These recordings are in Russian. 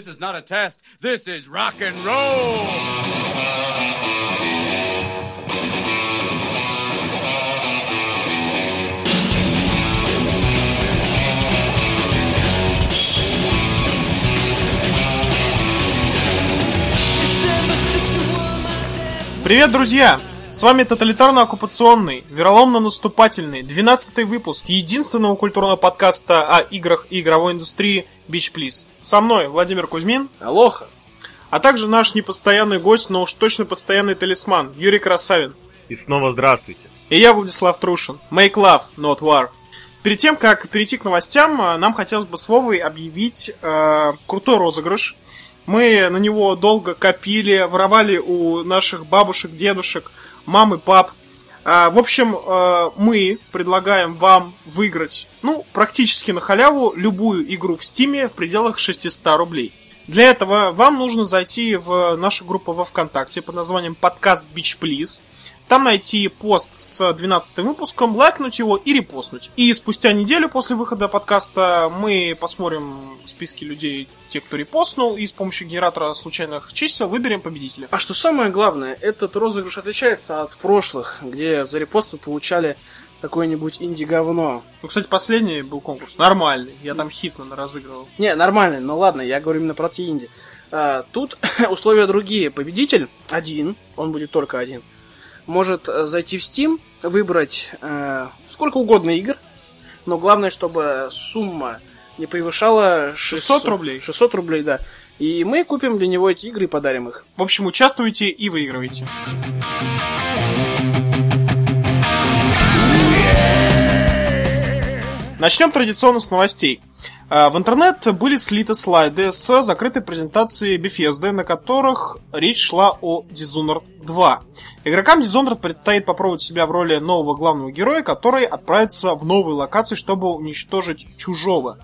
This is not a test. This is rock and roll. Привет, друзья! С вами тоталитарно-оккупационный, вероломно-наступательный, 12 выпуск единственного культурного подкаста о играх и игровой индустрии Beach Please. Со мной Владимир Кузьмин, Алоха. а также наш непостоянный гость, но уж точно постоянный талисман Юрий Красавин. И снова здравствуйте. И я, Владислав Трушин. Make love, not war. Перед тем, как перейти к новостям, э, нам хотелось бы с Вовой объявить э, крутой розыгрыш. Мы на него долго копили, воровали у наших бабушек, дедушек, мам и пап. А, в общем, э, мы предлагаем вам выиграть, ну, практически на халяву, любую игру в Стиме в пределах 600 рублей. Для этого вам нужно зайти в нашу группу во Вконтакте под названием «Подкаст Beach Please», там найти пост с 12 выпуском, лайкнуть его и репостнуть. И спустя неделю после выхода подкаста мы посмотрим списки людей, те, кто репостнул, и с помощью генератора случайных чисел выберем победителя. А что самое главное, этот розыгрыш отличается от прошлых, где за репосты получали какое-нибудь инди-говно. Ну, кстати, последний был конкурс нормальный. Я там Хитмана разыгрывал. Не, нормально, но ладно, я говорю именно про те инди. А, тут условия другие. Победитель один, он будет только один, может э, зайти в Steam, выбрать э, сколько угодно игр, но главное, чтобы сумма не превышала 600 рублей. 600 рублей, да. И мы купим для него эти игры и подарим их. В общем, участвуйте и выигрывайте. Начнем традиционно с новостей. А, В интернет были слиты слайды с закрытой презентацией Bethesda, на которых речь шла о Dishonored 2. Игрокам Dishonored предстоит попробовать себя в роли нового главного героя, который отправится в новые локации, чтобы уничтожить чужого.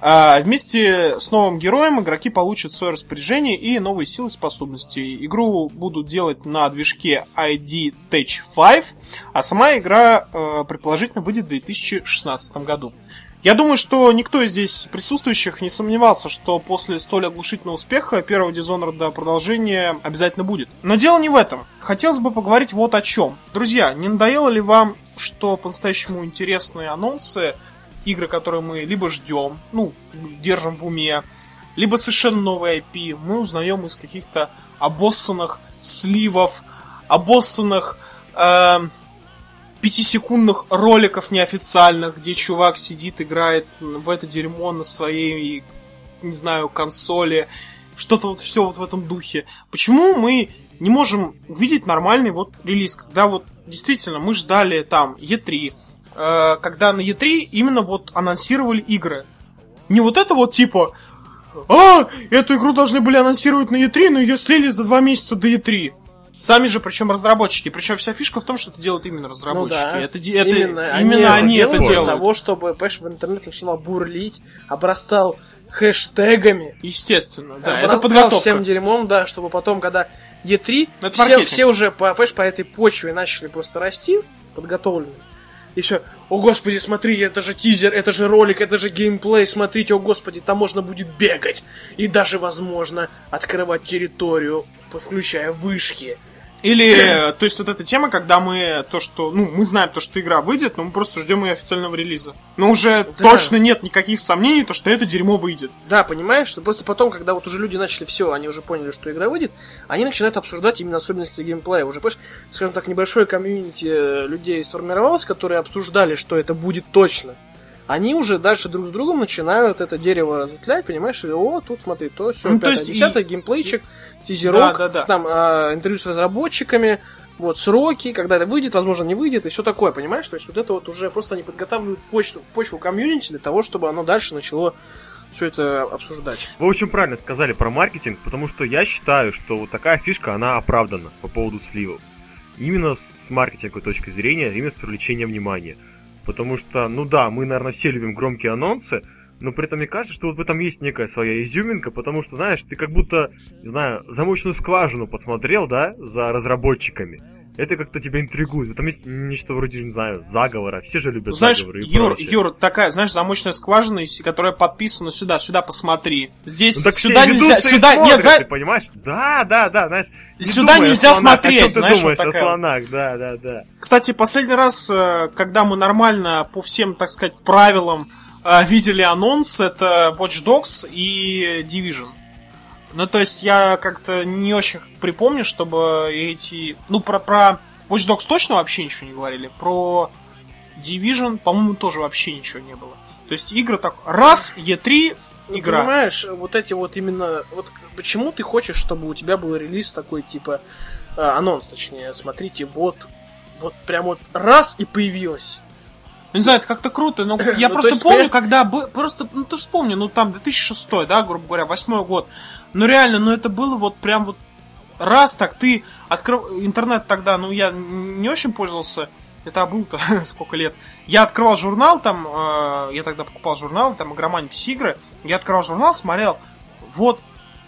А Вместе с новым героем игроки получат свое распоряжение и новые силы и способности. Игру будут делать на движке ID Tech 5, а сама игра э, предположительно выйдет в 2016 году. Я думаю, что никто из здесь присутствующих не сомневался, что после столь оглушительного успеха первого Dishonored продолжение обязательно будет. Но дело не в этом. Хотелось бы поговорить вот о чем. Друзья, не надоело ли вам, что по-настоящему интересные анонсы, игры, которые мы либо ждем, ну, держим в уме, либо совершенно новые IP, мы узнаем из каких-то обоссанных сливов, обоссанных эм, пятисекундных роликов неофициальных, где чувак сидит, играет в это дерьмо на своей, не знаю, консоли, что-то вот все вот в этом духе. Почему мы не можем увидеть нормальный вот релиз, когда вот действительно мы ждали там E3, э, когда на E3 именно вот анонсировали игры. Не вот это вот типа, а, эту игру должны были анонсировать на E3, но ее слили за два месяца до E3. Сами же, причем разработчики. Причем вся фишка в том, что это делают именно разработчики. Ну да. это, это именно, именно, они, это для делают. того, чтобы, понимаешь, в интернет начинал бурлить, обрастал хэштегами, Естественно, да. Это подготовка. всем дерьмом, да, чтобы потом, когда E3, Ну, это все, маркетинг. все уже, по, понимаешь, по этой почве начали просто расти, подготовленные. И все, о господи, смотри, это же тизер, это же ролик, это же геймплей, смотрите, о господи, там можно будет бегать. И даже, возможно, открывать территорию, включая вышки. Или, э, то есть вот эта тема, когда мы то, что, ну, мы знаем то, что игра выйдет, но мы просто ждем ее официального релиза. Но уже точно нет никаких сомнений, то, что это дерьмо выйдет. Да, понимаешь, что просто потом, когда вот уже люди начали все, они уже поняли, что игра выйдет, они начинают обсуждать именно особенности геймплея. Уже, понимаешь, скажем так, небольшое комьюнити э, людей сформировалось, которые обсуждали, что это будет точно. Они уже дальше друг с другом начинают это дерево разветвлять, понимаешь, и о, тут смотри, то все, Ну, то есть десятое, и- геймплейчик, тизерок, Да, да, да. там а, интервью с разработчиками, вот сроки, когда это выйдет, возможно, не выйдет, и все такое, понимаешь? То есть вот это вот уже просто они подготавливают почту, почву комьюнити для того, чтобы оно дальше начало все это обсуждать. Вы очень правильно сказали про маркетинг, потому что я считаю, что вот такая фишка, она оправдана по поводу сливов. Именно с маркетинговой точки зрения, именно с привлечением внимания. Потому что, ну да, мы, наверное, все любим громкие анонсы, но при этом мне кажется, что вот в этом есть некая своя изюминка, потому что, знаешь, ты как будто, не знаю, замочную скважину подсмотрел, да, за разработчиками. Это как-то тебя интригует. Там есть нечто вроде, не знаю, заговора. Все же любят Знаешь, заговоры и Юр, прочее. Юр, такая, знаешь, замочная скважина, которая подписана сюда, сюда посмотри. Здесь Ну, так сюда нельзя, сюда, смотрят, нет, за- ты понимаешь? Да, да, да, знаешь. не Сюда думай о нельзя слонах. смотреть, О чем ты знаешь, вот думаешь о такая вот. слонах, да, да, да. Кстати, последний раз, э, когда мы нормально по всем, так сказать, правилам э, видели анонс, это Watch Dogs и Division. Ну, то есть я как-то не очень припомню, чтобы эти... Ну, про, про Watch Dogs точно вообще ничего не говорили. Про Division, по-моему, тоже вообще ничего не было. То есть игры так... Раз, E3, Ну, игра. Понимаешь, вот эти вот именно... Вот почему ты хочешь, чтобы у тебя был релиз такой, типа, э, анонс, точнее, смотрите, вот, вот прям вот раз и появилось. Не знаю, это как-то круто, но я Ну, то просто помню, когда бы просто, ну ты вспомни, ну там 2006, да, грубо говоря, восьмой год. Ну реально, ну это было вот прям вот раз так ты открыл интернет тогда, ну я не очень пользовался, это был-то сколько лет. Я открывал журнал там, э, я тогда покупал журнал, там игромания игры я открывал журнал, смотрел, вот,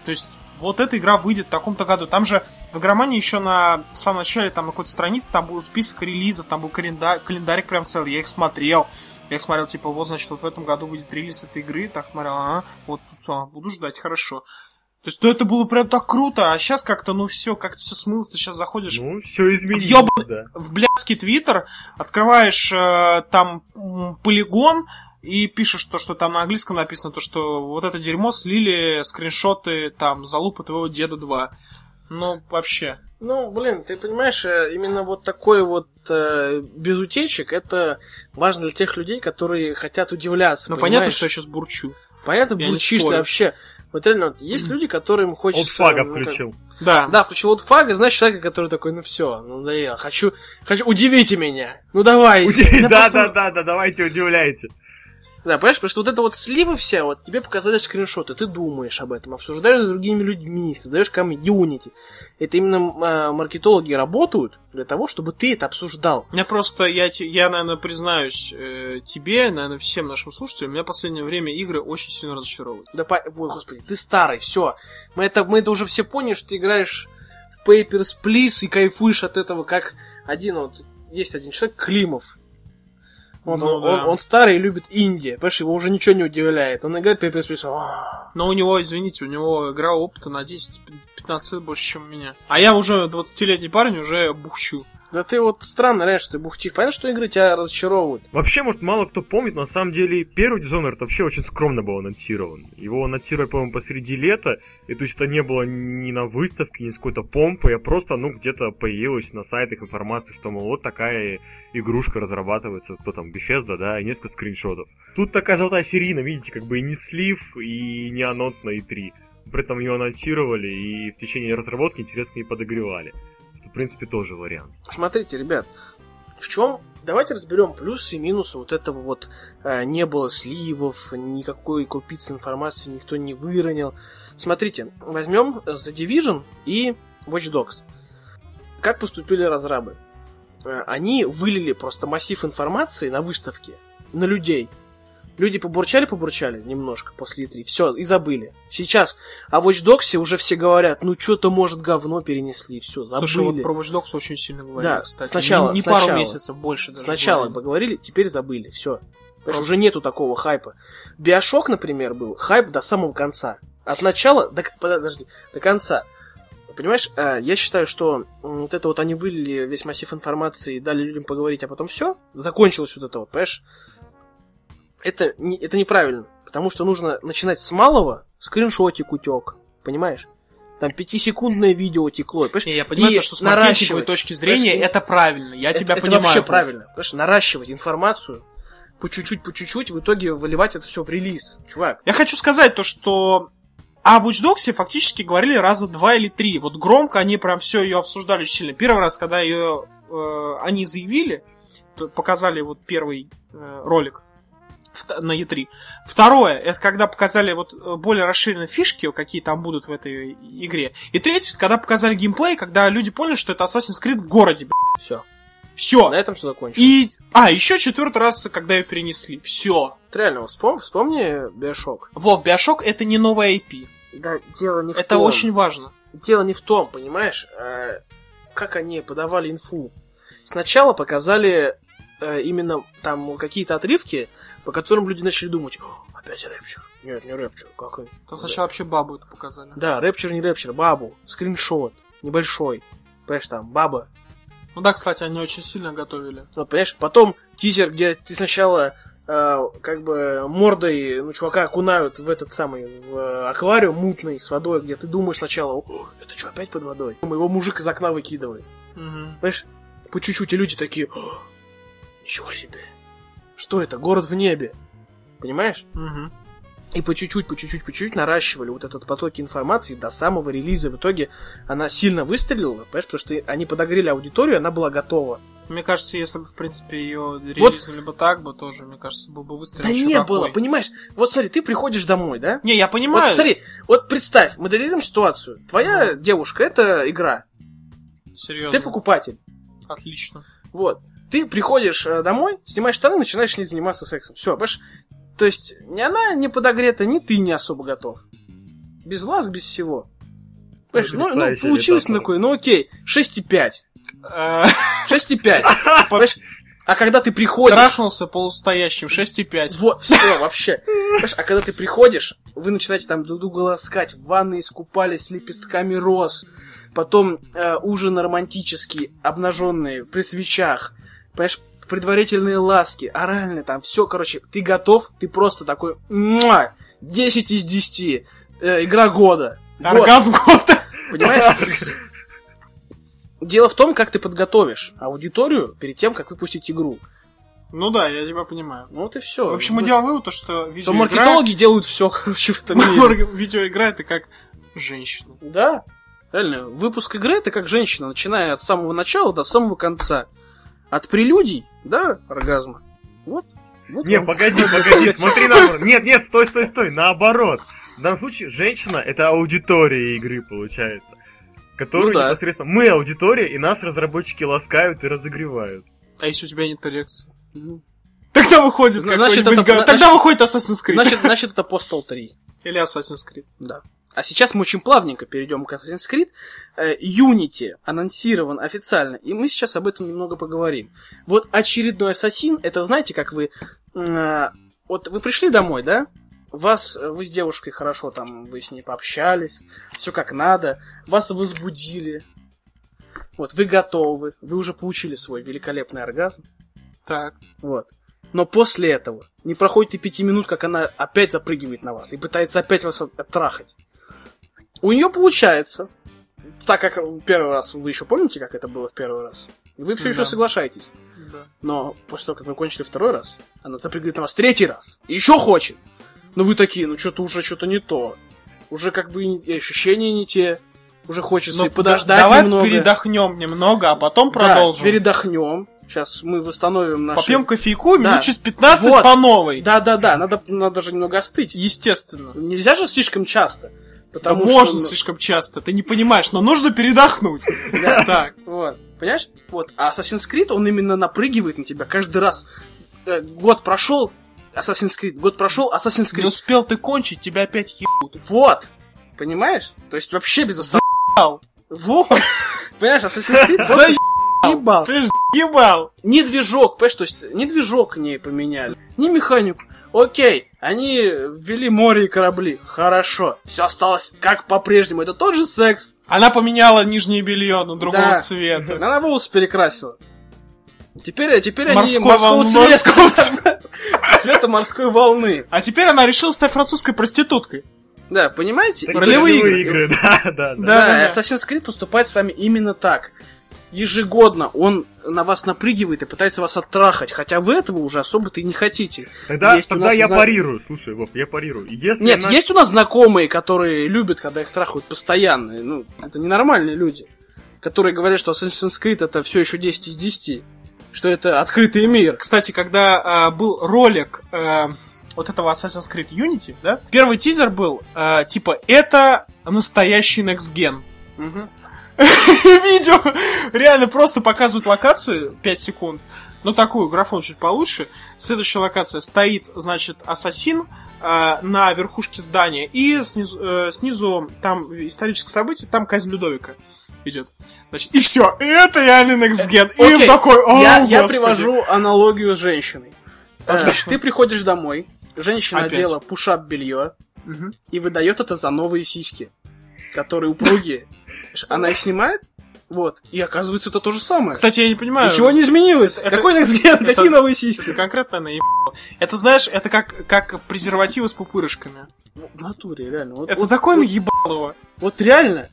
то есть вот эта игра выйдет в таком-то году. Там же в игромании еще на в самом начале там на какой-то странице там был список релизов, там был календарь, календарик прям целый, я их смотрел. Я их смотрел, типа, вот, значит, вот в этом году выйдет релиз этой игры, так смотрел, ага, вот а, буду ждать, хорошо. То есть, ну, это было прям так круто, а сейчас как-то, ну, все, как-то все смылось, ты сейчас заходишь Ну, все изменилось, Ёбан- да. в блядский твиттер, открываешь э, там полигон и пишешь то, что там на английском написано, то, что вот это дерьмо слили скриншоты там залупа твоего деда 2. Ну, вообще. Ну, блин, ты понимаешь, э, именно вот такой вот э, без утечек, это важно для тех людей, которые хотят удивляться. Ну, понятно, что я сейчас бурчу. Понятно, я бурчишь ты вообще. Вот реально, вот есть люди, которым хочется... Олдфага ну, как- включил. Да. Да, включил олдфага, знаешь, человека, который такой, ну все, ну надоело, хочу, хочу, удивите меня, ну давайте. Да, да, да, да, давайте удивляйте. Да, понимаешь, потому что вот это вот сливы все, вот тебе показали скриншоты, ты думаешь об этом, обсуждаешь с другими людьми, создаешь комьюнити. Это именно а, маркетологи работают для того, чтобы ты это обсуждал. Меня просто, я, я наверное, признаюсь э, тебе, наверное, всем нашим слушателям, меня в последнее время игры очень сильно разочаровывают. Да, по... Ой, господи, ты старый, все. Мы это, мы это уже все поняли, что ты играешь в Papers, Please и кайфуешь от этого, как один вот, есть один человек, Климов. Ну он, да. он, он старый и любит Индию, понимаешь, его уже ничего не удивляет. Он играет Papers, Please, «А, Но у него, извините, у него игра опыта на 10-15 лет больше, чем у меня. А я уже 20-летний парень, уже бухчу. Да ты вот странно, что ты бухтишь. Понятно, что игры тебя разочаровывают. Вообще, может, мало кто помнит, на самом деле, первый Dishonored вообще очень скромно был анонсирован. Его анонсировали, по-моему, посреди лета, и то есть это не было ни на выставке, ни с какой-то помпой, а просто, ну, где-то появилась на сайтах информация, что, мол, вот такая игрушка разрабатывается, кто там, Bethesda, да, и несколько скриншотов. Тут такая золотая серийна, видите, как бы и не слив, и не анонс на E3. При этом ее анонсировали, и в течение разработки интерес к ней подогревали. В принципе, тоже вариант. Смотрите, ребят, в чем... Давайте разберем плюсы и минусы вот этого вот э, не было сливов, никакой крупицы информации никто не выронил. Смотрите, возьмем The Division и Watch Dogs. Как поступили разрабы? Э, Они вылили просто массив информации на выставке на людей. Люди побурчали-побурчали немножко после E3, все, и забыли. Сейчас о Watch Dogs уже все говорят, ну что-то, может, говно перенесли, все, забыли. Слушай, вот про Watch Dogs очень сильно говорили, Да, кстати. сначала- Не, не сначала. пару месяцев, больше даже. Сначала говорили. поговорили, теперь забыли, все. уже нету такого хайпа. Биошок, например, был хайп до самого конца. От начала до, подожди, до конца. Понимаешь, э, я считаю, что вот это вот они вылили весь массив информации, дали людям поговорить, а потом все, закончилось вот это вот, понимаешь? Это, не, это неправильно, потому что нужно начинать с малого, скриншотик утек, понимаешь? Там пятисекундное видео текло, понимаешь? Не, я понимаю, И то, что с маркетинговой точки зрения Понимаешь, это правильно. Я это, тебя это понимаю. вообще Вов. правильно. Понимаешь, наращивать информацию по чуть-чуть, по чуть-чуть, в итоге выливать это все в релиз. Чувак, Я хочу сказать то, что о Watch Dogs фактически говорили раза два или три. Вот громко они прям все ее обсуждали очень сильно. Первый раз, когда ее э, они заявили, показали вот первый э, ролик в- на E3. Второе, это когда показали вот э, более расширенные фишки, какие там будут в этой игре. И третье, когда показали геймплей, когда люди поняли, что это Assassin's Creed в городе. все. Все. На этом все закончилось. И, а, еще четвертый раз, когда ее перенесли. Все. Вот Реально, вспом- вспомни Биошок. Вов, Биошок это не новая IP. Да, дело не в Это том. очень важно. Дело не в том, понимаешь? Э, как они подавали инфу. Сначала показали э, именно там какие-то отрывки, по которым люди начали думать, «О, опять рэпчер. Нет, не рэпчер. Как? Там сначала вообще бабу это показали. Да, рэпчер, не рэпчер, бабу, скриншот, небольшой. Понимаешь, там, баба. Ну да, кстати, они очень сильно готовили. Вот, понимаешь, потом тизер, где ты сначала э, как бы мордой ну, чувака окунают в этот самый в аквариум мутный с водой, где ты думаешь сначала, «О, это что, опять под водой? Его мужик из окна выкидывает. Мгм. Понимаешь, по чуть-чуть, и люди такие, «О, ничего себе. Что это? Город в небе. Понимаешь? Мгм. И по чуть-чуть, по чуть-чуть, по чуть-чуть наращивали вот этот поток информации до самого релиза. В итоге она сильно выстрелила, понимаешь, потому что они подогрели аудиторию, она была готова. Мне кажется, если бы, в принципе, ее релизнули бы так бы, тоже, мне кажется, был бы выстрел Да не какой. было, понимаешь? Вот смотри, ты приходишь домой, да? Не, я Вот понимаю. смотри, вот представь, моделируем ситуацию. Твоя девушка это игра, Серьезно. ты покупатель. Отлично. Вот. Ты приходишь э, домой, снимаешь штаны, начинаешь с ней заниматься сексом. Все, понимаешь? То есть, ни она не подогрета, ни ты не особо готов. Без ласк, без всего. Понимаешь, ну, ну, получилось такое, ну окей, 6,5. Э, 6,5. Понимаешь? А когда ты приходишь... Трахнулся полустоящим, 6,5. Вот, все, вообще. Понимаешь, а когда ты приходишь, вы начинаете там друг друга ласкать, в ванной искупались лепестками роз, потом э, ужин романтический, обнаженные, при свечах, понимаешь, предварительные ласки, оральные там, все, короче, ты готов, ты просто такой, муа, 10 из 10, э, игра года. Вот, Оргазм года. понимаешь? Дело в том, как ты подготовишь аудиторию перед тем, как выпустить игру. Ну да, я тебя понимаю. Ну вот и все. В общем, мы делаем вывод, то, что Что видеоигра... маркетологи делают все, короче, в этом мире. Видеоигра это как женщина. Да, реально. Выпуск игры это как женщина, начиная от самого начала до самого конца. От прелюдий до оргазма. Вот. вот Не, вам. погоди, погоди, смотри наоборот. Нет, нет, стой, стой, стой, наоборот. В данном случае женщина это аудитория игры, получается. Которую Ну да. непосредственно мы аудитория, и нас разработчики ласкают и разогревают. А если у тебя нет эрекции? Тогда выходит Зна- значит, это- Тогда значит- выходит Assassin's Creed. Значит, значит, это Postal 3. Или Assassin's Creed. Да. А сейчас мы очень плавненько перейдем к Assassin's Creed. Э, Unity анонсирован официально, и мы сейчас об этом немного поговорим. Вот очередной ассасин, это знаете, как вы... э, вот вы пришли домой, да? Вас, э, вы с девушкой хорошо там, вы с ней пообщались, все как надо, вас возбудили. Вот, вы готовы, вы уже получили свой великолепный оргазм. Так. Вот. Но после этого не проходит и пяти минут, как она опять запрыгивает на вас и пытается опять вас от- оттрахать. У нее получается, так как первый раз, вы еще помните, как это было в первый раз? И вы все еще Да. соглашаетесь. Да. Но после того, как вы кончили второй раз, она запрыгивает на вас третий раз. И еще хочет. Но вы такие, ну что-то уже что-то не то. Уже как бы и ощущения не те. Уже хочется Ну, и подождать да- давай немного. передохнем немного, а потом Да, продолжим. передохнем. Сейчас мы восстановим наши... Попьем кофейку, Да. минут через 15 Вот. по новой. Да-да-да, надо, надо же немного остыть. Естественно. Нельзя же слишком часто. Да Потому можно что, ну, слишком часто, ты не понимаешь, но нужно передохнуть. Да. Так. Вот, понимаешь? Вот, а Assassin's Creed, он именно напрыгивает на тебя каждый раз. Э, год прошел, Assassin's Creed, год прошел, Assassin's Не Creed. успел ты кончить, тебя опять ебут. Вот, понимаешь? То есть вообще без Assassin's Ебал. Вот, понимаешь, Assassin's Creed просто ебал. Понимаешь, ебал. Ни движок, понимаешь, то есть ни движок не поменяли, ни механику. Окей, они ввели море и корабли. Хорошо. Все осталось как по-прежнему. Это тот же секс. Она поменяла нижнее белье на другого Да. цвета. Она волосы перекрасила. Теперь, теперь они Морской морского цвета. морского цвета. Цвета морской волны. А теперь она решила стать французской проституткой. Да, понимаете? Ролевые игры. игры, да, да, да. Да. Assassin's Creed поступает с вами именно так. Ежегодно он на вас напрыгивает и пытается вас оттрахать, хотя вы этого уже особо-то и не хотите. Тогда, Есть тогда я зна- парирую. Слушай, Вов, я парирую. Если Нет, она- есть у нас знакомые, которые любят, когда их трахают постоянно. Ну, это ненормальные люди, которые говорят, что Assassin's Creed это все еще 10 из 10. Что это открытый мир. Кстати, когда а, был ролик э, вот этого Assassin's Creed Unity, да, первый тизер был, э, типа, это настоящий Next Gen. Мгм. Видео реально просто показывают локацию 5 секунд. Ну, такую, графон чуть получше. Следующая локация стоит, значит, ассасин э, на верхушке здания, и снизу, э, снизу там историческое событие, там казнь Людовика идет. Значит, и все, это реально Next Gen. И Окей, он такой, о, я, я господи». привожу аналогию с женщиной. Э, Отлично. Ты приходишь домой, женщина Опять. одела пушап белье Мгм. и выдает это за новые сиськи, которые упругие. Она их снимает, вот, и оказывается это то же самое. Кстати, я не понимаю. Ничего не изменилось. это- Какой это- Какие новые Это сиськи? конкретно наебало. Это, знаешь, это как, как презервативы с пупырышками. В натуре, реально. Вот, Это вот- такое вот- наебалово. Вот реально.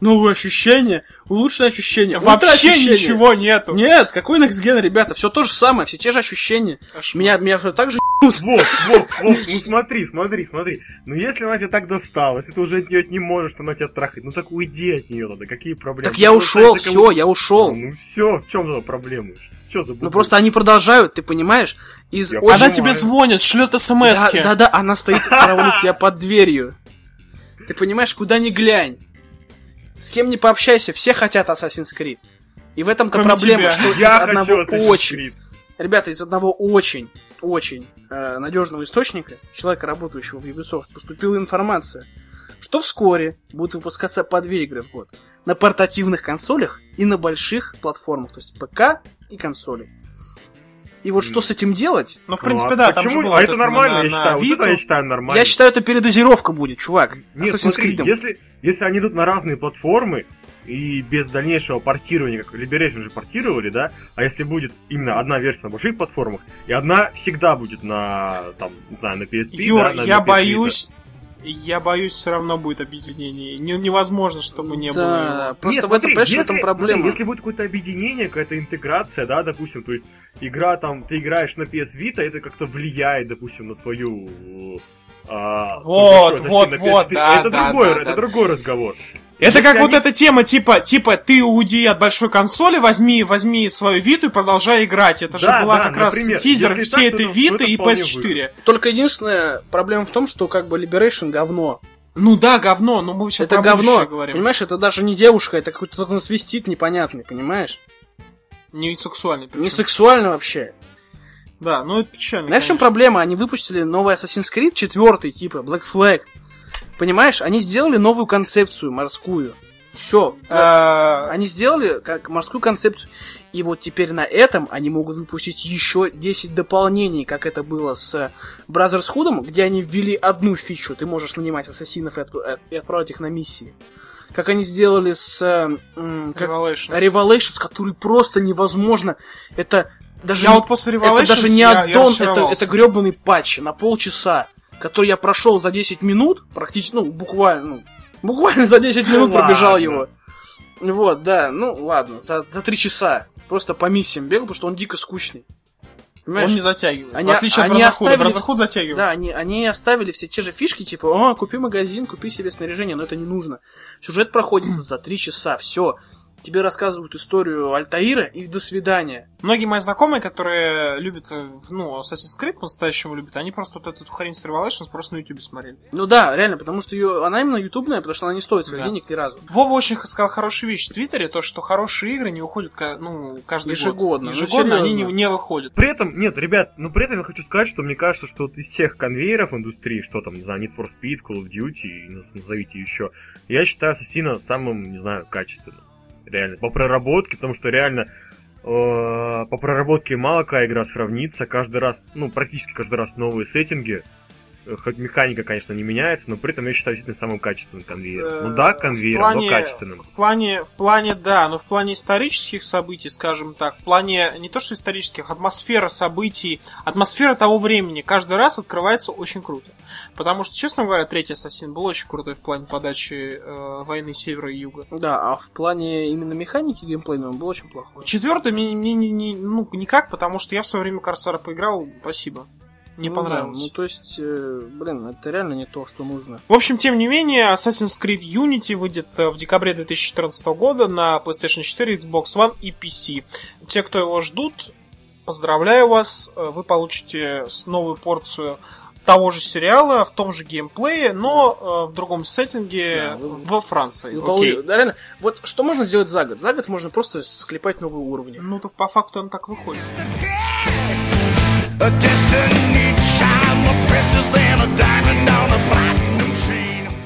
Новые ощущения, улучшенные ощущения. Вообще ультра-ощущения. ничего нету. Нет, какой Next Gen, ребята? Все то же самое, все те же ощущения. Кошмар. Меня, меня всё так же Вов, Вов, Вов, ну смотри, смотри, смотри. Ну если она тебя так достала, если ты уже от нее не можешь, что она тебя трахает, ну так уйди от нее тогда, какие проблемы? Так я Ну, ушел, все, я ушел. Ну все, в чем тогда проблема? Что за Ну просто они продолжают, ты понимаешь? Из Я Она тебе звонит, шлет Да, смс да, да, она стоит тебя под дверью. Ты понимаешь, куда ни глянь. С кем не пообщайся, все хотят Assassin's Creed. И в этом-то Кроме проблема, тебя. что из Я одного хочу Assassin's очень, Creed. ребята, из одного очень, очень э, надежного источника, человека, работающего в Ubisoft, поступила информация, что вскоре будут выпускаться по две игры в год. На портативных консолях и на больших платформах, то есть ПК и консоли. И вот что с этим делать? Ну, в Ну, принципе, а да, там почему? же было А вот это нормально, на- я на считаю. Вот это я считаю нормально. Я считаю, это передозировка будет, чувак. Нет, Assassin's смотри, Creed. если, если они идут на разные платформы, и без дальнейшего портирования, как Liberation же портировали, да, а если будет именно одна версия на больших платформах, и одна всегда будет на, там, не знаю, на PSP, Юр, да, на- я на PS Vita. боюсь, я боюсь, все равно будет объединение. Не- невозможно, чтобы не было Да, его. просто Нет, в этом, понимаешь, в если- этом проблема. Если будет какое-то объединение, какая-то интеграция, да, допустим, то есть игра там, ты играешь на PS Vita, это как-то влияет, допустим, на твою... а, Вот, ну, что, вот, вот, PS3? да, это да, другой, да, это да. другой разговор. Это как вот эта тема, типа, типа, ты уйди от большой консоли, возьми, возьми свою Виту и продолжай играть. Это же была да, как раз тизер всей так, этой это- Виты и вполне PS4. Только единственная проблема в том, что как бы Liberation говно. Ну да, говно, но мы сейчас это про говно. говорим. Понимаешь, это даже не девушка, это какой-то трансвестит непонятный, понимаешь? Не сексуальный. причем. Не сексуально вообще. Да, ну это печально. Знаешь, в чем проблема? Они выпустили новый Assassin's Creed, четвертый, типа, Black Flag. Понимаешь, они сделали новую концепцию морскую. Все. Э, Они сделали как морскую концепцию. И вот теперь на этом они могут выпустить еще 10 дополнений, как это было с Brothers Hood, где они ввели одну фичу. Ты можешь нанимать ассасинов и, отп- и отправить их на миссии. Как они сделали с э, м, как- Revelations. Revelations, который просто невозможно. Это даже, Я вот после это Revelations даже не аддон, это, это гребаный патч на полчаса, который я прошел за 10 минут, практически, ну, буквально, ну, буквально за 10 минут Ну пробежал его. Вот, да, ну ладно, за, за 3 часа. Просто по миссиям бегал, потому что он дико скучный. Понимаешь? Он не затягивает. Они- в отличие они от Brotherhood. оставили- Brotherhood затягивает. Да, они, они оставили все те же фишки, типа, о, купи магазин, купи себе снаряжение, но это не нужно. Сюжет проходит за три часа, все. Тебе рассказывают историю Альтаира и до свидания. Многие мои знакомые, которые любят, э, ну, Assassin's Creed по-настоящему любят, они просто вот эту хрень с Revelations просто на YouTube смотрели. Ну да, реально, потому что ее, она именно ютубная, потому что она не стоит своих Да. денег ни разу. Вова очень сказал хорошую вещь в Твиттере, то, что хорошие игры не выходят ка- ну, каждый Ежегодно, год. ну, Ежегодно они не, не выходят. При этом, нет, ребят, ну при этом я хочу сказать, что мне кажется, что вот из всех конвейеров индустрии, что там, не знаю, Need for Speed, Call of Duty, назовите еще, я считаю Ассасина самым, не знаю, качественным. Реально. По проработке, потому что реально э, по проработке мало какая игра сравнится. Каждый раз, ну, практически каждый раз новые сеттинги. Э, Хоть механика, конечно, не меняется, но при этом я считаю действительно самым качественным конвейером. Ну да, Э, в конвейером, плане- но качественным. В плане, в плане, да, но в плане исторических событий, скажем так, в плане не то что исторических, атмосфера событий, атмосфера того времени каждый раз открывается очень круто. Потому что, честно говоря, третий Ассасин был очень крутой в плане подачи э, войны севера и юга. Да, а в плане именно механики геймплейного он был очень плохой. Четвертый мне, мне не, не- ну, никак, потому что я в свое время Корсара поиграл, спасибо. Не Ну да, понравилось. ну то есть, э, блин, это реально не то, что нужно. В общем, тем не менее, Assassin's Creed Unity выйдет э, в декабре 2014 года на PlayStation 4, Xbox One и PC. Те, кто его ждут, поздравляю вас, э, вы получите новую порцию того же сериала, в том же геймплее, но э, в другом сеттинге Да, вы- во Франции. Ну, Окей. по- да, реально. Вот что можно сделать за год? За год можно просто склепать новые уровни. Ну, то по факту он так выходит. A destiny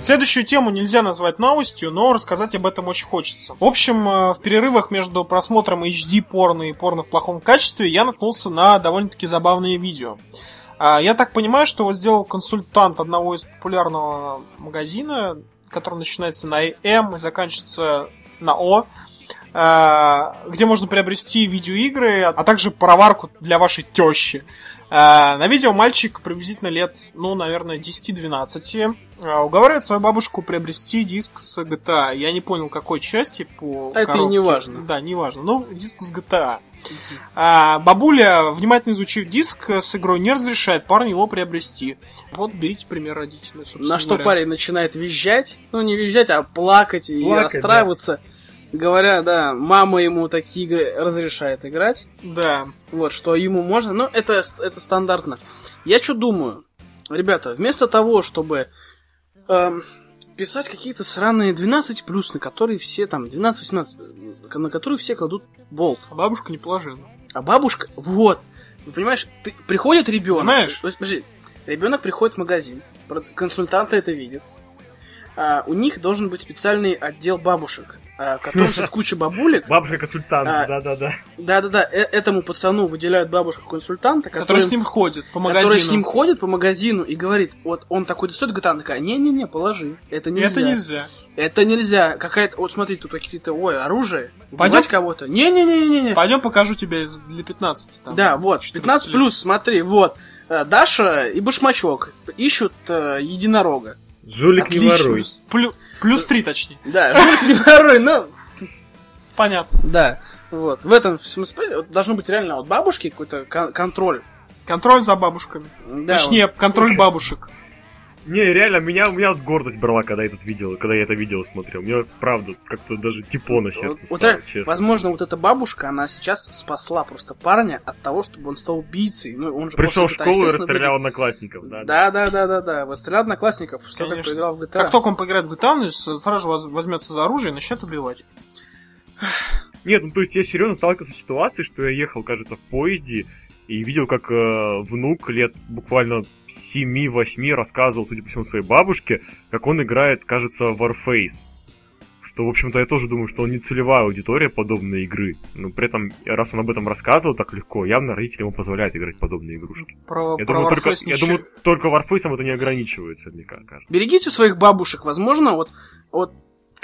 Следующую тему нельзя назвать новостью, но рассказать об этом очень хочется. В общем, э, в перерывах между просмотром HD порно и порно в плохом качестве я наткнулся на довольно-таки забавные видео. А, Я так понимаю, что его сделал консультант одного из популярного магазина, который начинается на М и заканчивается на О, а, где можно приобрести видеоигры, а также пароварку для вашей тещи. А, На видео мальчик приблизительно лет, ну, наверное, 10-12 а, уговаривает свою бабушку приобрести диск с GTA. Я не понял, какой части по А это и коробке. не важно. Да, не важно. Ну, диск с GTA. А, бабуля, внимательно изучив диск с игрой, не разрешает парню его приобрести. Вот, берите пример родителей, собственно На что говоря. парень начинает визжать, ну не визжать, а плакать и Плакать, расстраиваться, говоря, да, мама ему такие игры разрешает играть, Да. вот, что ему можно, но это, это стандартно. Я что думаю, ребята, вместо того, чтобы эм, писать какие-то сраные 12 плюс, на которые все там, 12-18, на которые все кладут болт, А бабушка не положила. а бабушка, вот, ты понимаешь, ты, приходит ребенок. Понимаешь? То есть, подожди, ребенок приходит в магазин, консультанты это видят. А, у них должен быть специальный отдел бабушек, а, в котором сидит куча бабулек. Бабушка-консультант, А, да-да-да. Да-да-да, э- этому пацану выделяют бабушку-консультанта, Который который, с ним ходит по магазину. который с ним ходит по магазину и говорит, вот он такой достает GTA, она такая, не-не-не, положи, это нельзя. Это нельзя. Это нельзя. Какая-то, вот смотри, тут какие-то, ой, оружие, Пойдем? убивать кого-то. Не-не-не-не-не. Пойдем покажу тебе для 15. Там. Да, вот, 15 лет. плюс, смотри, вот. Э, Даша и Башмачок ищут э, единорога. Жулик не Отлично. воруй. Плю- плюс 3 точнее. Да, жулик не воруй, ну, Понятно. да. Вот, в этом смысле вот должно быть реально от бабушки какой-то кон- контроль. Контроль за бабушками. Да, Точнее, контроль бабушек. Не, реально, меня, у меня вот гордость брала, когда я этот видел, когда я это видео смотрел. Мне, правда, как-то даже тепло на вот, сердце вот стало, реально, честно. возможно, вот эта бабушка, она сейчас спасла просто парня от того, чтобы он стал убийцей. Ну, он же Пришел в школу и расстрелял будет- одноклассников, да. Да, да, да, да, да. Вот одноклассников, что как поиграл в GTA. Как только он поиграет в GTA, он сразу возьмется за оружие и начнет убивать. Нет, ну то есть я серьезно сталкивался с ситуацией, что я ехал, кажется, в поезде и видел, как э, внук лет буквально 7-8 рассказывал, судя по всему, своей бабушке, как он играет, кажется, Warface. Что, в общем-то, я тоже думаю, что он не целевая аудитория подобной игры. Но при этом, раз он об этом рассказывал так легко, явно родители ему позволяют играть в подобные игрушки. Про, Я про думаю, только, Warface я ничего- думаю, только Warface это не ограничивается, мне кажется. Берегите своих бабушек. Возможно, вот, вот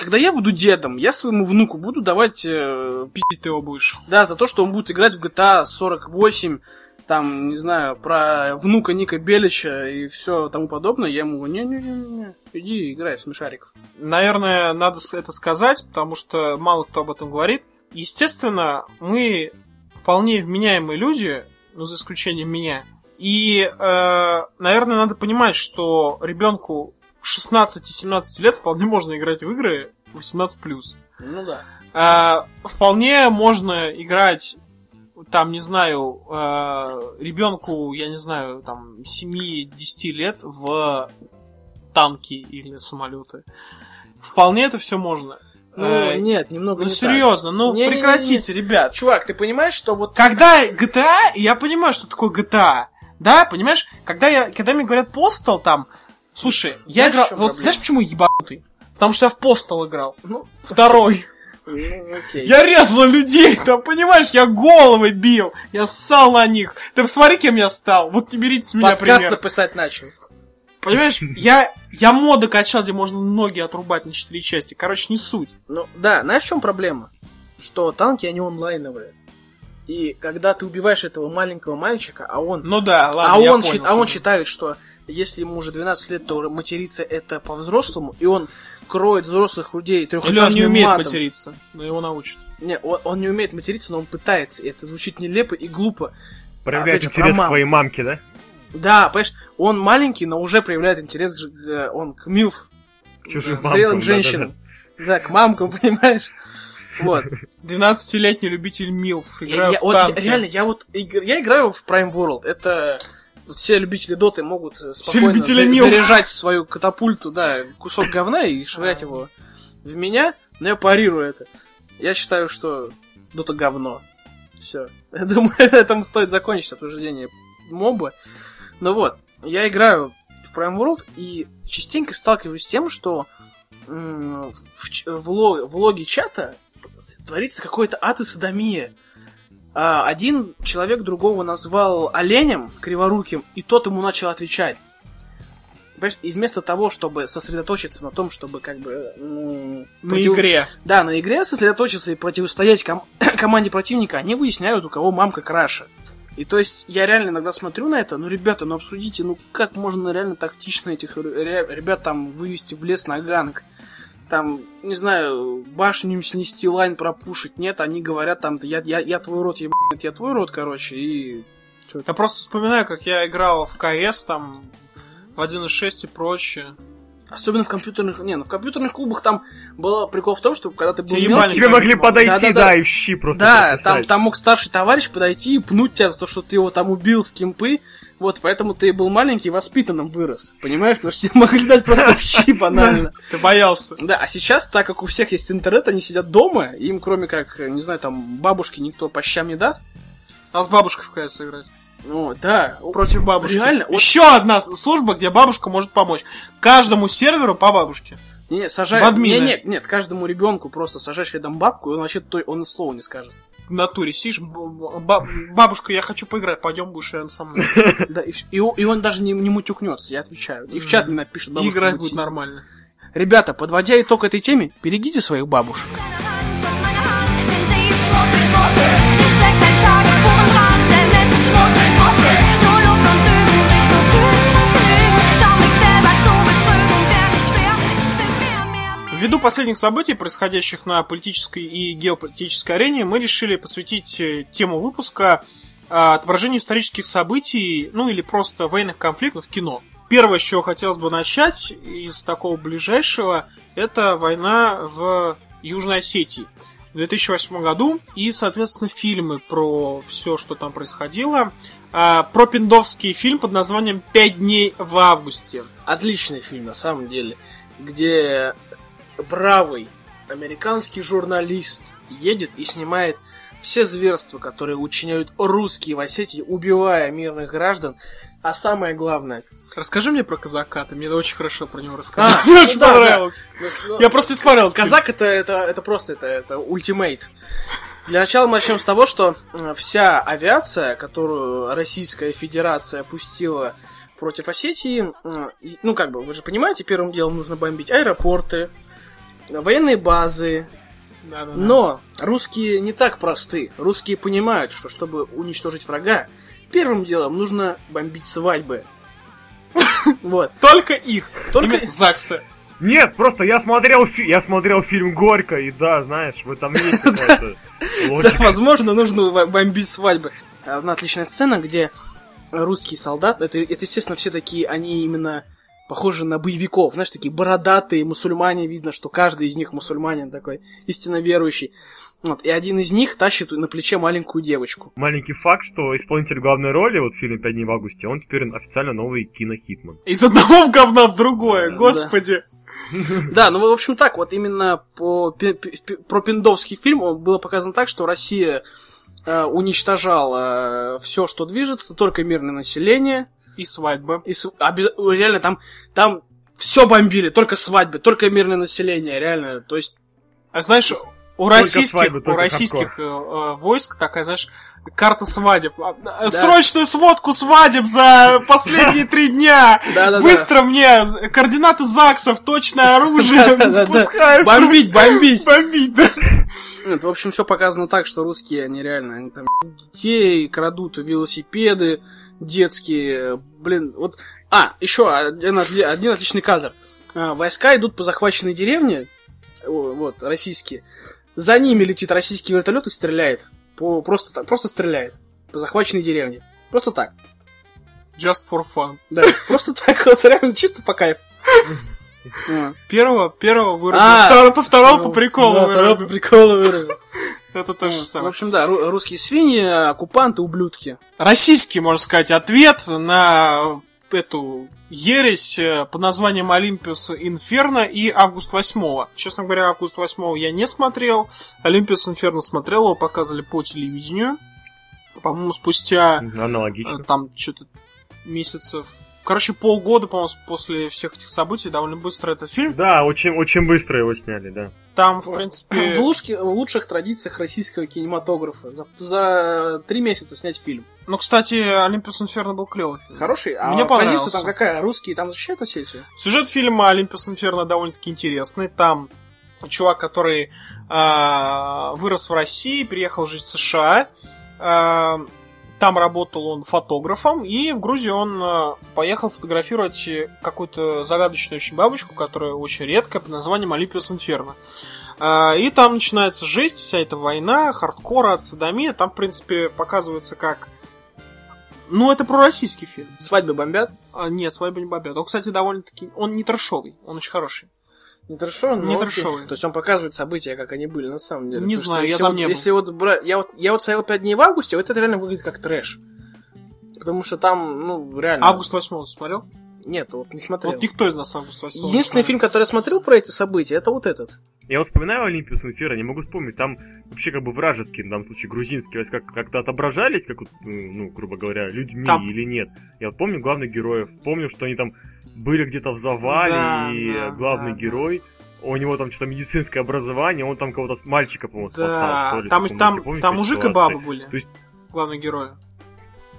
когда я буду дедом, я своему внуку буду давать э, Пиздить его будешь. Да, за то, что он будет играть в GTA 48, там, не знаю, про внука Ника Белича и все тому подобное, я ему говорю, не-не-не, иди играй в смешариков. Наверное, надо это сказать, потому что мало кто об этом говорит. Естественно, мы вполне вменяемые люди, ну, за исключением меня. И, э, наверное, надо понимать, что ребенку 16-17 лет вполне можно играть в игры 18+. Ну да. А, вполне можно играть там, не знаю, ребенку, я не знаю, там, 7-10 лет в танки или самолеты. Вполне это все можно. Ну, Э, нет, немного ну не серьозно, ну Не-не-не-не. прекратите, ребят. так. Чувак, ты понимаешь, что вот... Когда GTA, я понимаю, что такое GTA, да, понимаешь? Когда, я, когда мне говорят Postal там, слушай, я Знаешь, играл, вот проблема? знаешь, почему ебанутый? Потому что я в Postal играл. Ну, Второй. ну, окей. Я резал людей, там, понимаешь, я головы бил, я ссал на них. Ты посмотри, кем я стал. Вот не берите с меня Подкаст пример. написать начал. Понимаешь, я, я моды качал, где можно ноги отрубать на четыре части. Короче, не суть. Ну, да, знаешь, в чем проблема? Что танки, они онлайновые. И когда ты убиваешь этого маленького мальчика, а он Ну да, ладно, а, я он, понял а он считает, что если ему уже 12 лет, то материться это по-взрослому, и он кроет взрослых людей Или он не трехэтажным умеет матом. материться, но его научат. Не, он, он не умеет материться, но он пытается. И это звучит нелепо и глупо. Проявляет Опять же, про интерес к твоей мамке, да? Да, понимаешь, он маленький, но уже проявляет интерес к, ж- к- он к милф, К чужим к мамкам, зрелым женщинам. Да, к мамкам, понимаешь? Вот. 12-летний любитель МИЛФ, Я, играю я- в вот танки. я- реально, я вот я играю в Prime World. Это все любители доты могут э, спокойно за- заряжать свою катапульту, да, кусок говна и швырять его в меня, но я парирую это. Я считаю, что дота говно. Все. Я думаю, на этом стоит закончить обсуждение моба. Ну вот, я играю в Prime World и частенько сталкиваюсь с тем, что в, в ло- в логе чата творится какой-то ад и садомия. А, один человек другого назвал оленем криворуким, и тот ему начал отвечать. И вместо того, чтобы сосредоточиться на том, чтобы как бы... На против- игре. Да, на игре сосредоточиться и противостоять ком- команде противника, они выясняют, у кого мамка краше. И то есть я реально иногда смотрю на это, ну, ребята, ну обсудите, ну как можно реально тактично этих ре- ребят там вывести в лес на gank, там, не знаю, башню им снести, line пропушить. Нет, они говорят там, я, я, я твой рот, ебать, я твой рот, короче, и... Я просто вспоминаю, как я играл в КС, там, в 1.6 и прочее. Особенно в компьютерных... Не, ну в компьютерных клубах там был прикол в том, что когда ты был Тебе мелкий, Тебе могли подойти, Да-да-да. да, и в щи просто Да, там, там мог старший товарищ подойти и пнуть тебя за то, что ты его там убил с кемпы. Вот, поэтому ты был маленький, воспитанным вырос. Понимаешь? Потому что тебе могли дать просто в щи банально. Ты боялся. Да, а сейчас, так как у всех есть интернет, они сидят дома, им кроме как, не знаю, там, бабушки никто по щам не даст. А с бабушкой в КС играть. Ну, да. Против бабушки. Реально? Вот- Еще одна служба, где бабушка может помочь. Каждому серверу по бабушке. Не, не, сажай... В админы. Не, нет, нет, каждому ребенку просто сажаешь рядом бабку, и он вообще той, он слова не скажет. В натуре сидишь, бабушка, я хочу поиграть, пойдем будешь рядом со мной. Да, и, и он, и он даже не, не мутюкнется, я отвечаю. И в чат не напишет. Бабушка играть будет нормально. Ребята, подводя итог этой теме, берегите своих бабушек. Ввиду последних событий, происходящих на политической и геополитической арене, мы решили посвятить э, тему выпуска а, отображению исторических событий, ну или просто военных конфликтов в кино. Первое, с чего хотелось бы начать из такого ближайшего, это война в Южной Осетии в 2008 году и, соответственно, фильмы про все, что там происходило. А, про пиндовский фильм под названием «Пять дней в августе». Отличный фильм, на самом деле, где бравый американский журналист едет и снимает все зверства, которые учиняют русские в Осетии, убивая мирных граждан. А самое главное... Расскажи мне про казака, ты мне очень хорошо про него рассказал. А, мне ну очень да, понравилось. ну, Я просто не смотрел. Казак это, это, это просто это, это ультимейт. Для начала мы начнем с того, что э, вся авиация, которую Российская Федерация пустила против Осетии, э, ну как бы, вы же понимаете, первым делом нужно бомбить аэропорты, военные базы, фильм. Да-да-да. но русские не так просты. Русские понимают, что чтобы уничтожить врага, первым делом нужно бомбить свадьбы. Вот. Только их. Только- ЗАГСы. Нет, просто я смотрел, фи- я смотрел фильм Горько, и да, знаешь, в этом есть какая-то Да, возможно, нужно бомбить свадьбы. Одна отличная сцена, где русский солдат, это, это, естественно, все такие, они именно похожи на боевиков, знаешь, такие бородатые мусульмане, видно, что каждый из них мусульманин такой, истинно верующий. Вот, и один из них тащит на плече маленькую девочку. Маленький факт, что исполнитель главной роли вот в фильме «Пять дней в августе», он теперь официально новый кинохитман. Из одного в говна в другое, Да. господи. Да, ну, в общем, так, вот именно по, пи- пи- пи- про пиндовский фильм он было показано так, что Россия э, уничтожала все, что движется, только мирное население, И свадьба. И с- обе- реально там, там все бомбили, только свадьбы, только мирное население, реально. То есть, А знаешь, у российских, свадьбы, у российских э, э, войск такая, знаешь, карта свадеб. А, э, Срочную сводку свадеб за последние три дня. Быстро мне координаты ЗАГСов, точное оружие. Бомбить, бомбить. Бомбить, да. Нет, в общем, все показано так, что русские, они реально, они там детей крадут, велосипеды детские, блин, вот... А, еще один, один отличный кадр. А, Войска идут по захваченной деревне, вот, российские. За ними летит российский вертолет и стреляет. По, просто, так- просто стреляет. По захваченной деревне. Просто так. Just for fun. Да, просто так вот, реально, чисто по кайфу. Первого, первого вырубил. А. Второго, по второму по приколу Да, второго вырубил. по приколу вырубил. Это то же В самое. общем, да, ру- русские свиньи, оккупанты, ублюдки. Российский, можно сказать, ответ на эту ересь э, под названием Олимпиус Инферно и Август 8. Честно говоря, Август 8 я не смотрел. Олимпиус Инферно смотрел, его показывали по телевидению. По-моему, спустя Аналогично. э, там что-то месяцев... Короче, полгода, по-моему, после всех этих событий, довольно быстро этот фильм. Да, очень, очень быстро его сняли, да. Там, в В, принципе... лучшки- в лучших традициях российского кинематографа. За, за три месяца снять фильм. Ну, кстати, Олимпиус Инферно был клевый фильм. Хороший? А Мне позиция там какая? Русские там защищают Осетию? Сюжет фильма Олимпиус Инферно довольно-таки интересный. Там чувак, который а, вырос в России, приехал жить в США. а, там работал он фотографом, и в Грузию он а, поехал фотографировать какую-то загадочную очень бабочку, которая очень редкая, под названием Олимпиус Инферно. А, И там начинается жесть, вся эта война, хардкора, садомия. Там, в принципе, показывается как... Ну, это пророссийский фильм. Свадьбы бомбят? А, нет, свадьба не бомбят. Он, кстати, довольно-таки... Он не трэшовый, он очень хороший. Не трэшовый, но Не трэшовый. То есть он показывает события, как они были на самом деле. Не Потому знаю, я там вот- не был. Если вот брать... Я вот, я вот смотрел 5 дней в августе, вот это реально выглядит как трэш. Потому что там, ну, реально... Август 8 смотрел? Нет, вот не смотрел. Вот никто из нас Август 8 Единственный фильм, который я смотрел про эти события, это вот этот. Я вот вспоминаю Олимпиус Инферно, не могу вспомнить, там вообще как бы вражеские, в данном случае грузинские войска как- то отображались, как, вот, ну, грубо говоря, людьми Там- или нет. Я вот помню главных героев, помню, что они там были где-то в завале, Да, и да, главный да, герой, у него там что-то медицинское образование, он там кого-то мальчика, по-моему, спасал, что ли. там, там. Помните там мужик и ситуации? баба были. То есть- Главные герои.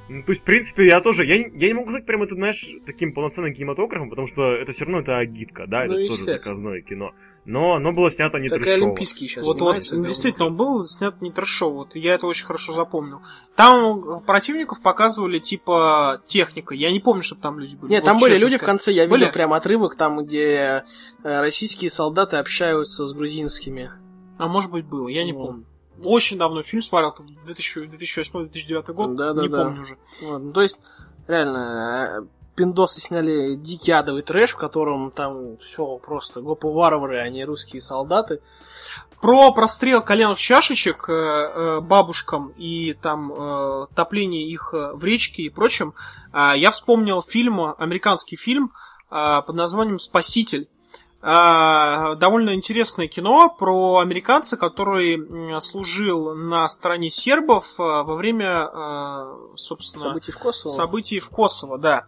Ну, то есть, в принципе, я тоже, я, я не могу сказать прям это, знаешь, таким полноценным кинематографом, потому что это все равно это агитка, да, Ну, это тоже заказное кино. Но оно было снято не Как и трэшово. Олимпийский сейчас Вот, вот, да, действительно, он был снят не трэшово. Вот, я это очень хорошо запомнил. Там противников показывали типа техника. Я не помню, чтобы там люди были. Нет, Вот там были люди в сказать. конце, я Были? видел прям отрывок там, где э, российские солдаты общаются с грузинскими. А может быть было, я не Вот. помню. Очень давно фильм смотрел, там 2008-2009 год, Да, да, не да. помню уже. Вот, ну, то есть, реально, э, пиндосы сняли дикий адовый трэш, в котором там все просто гопы-варвары, а не русские солдаты. Про прострел коленных чашечек э, э, бабушкам и там э, топление их в речке и прочем, я вспомнил фильм, американский фильм под названием «Спаситель». Довольно интересное кино про американца, который служил на стороне сербов во время, собственно, События в Косово. событий в Косово, да.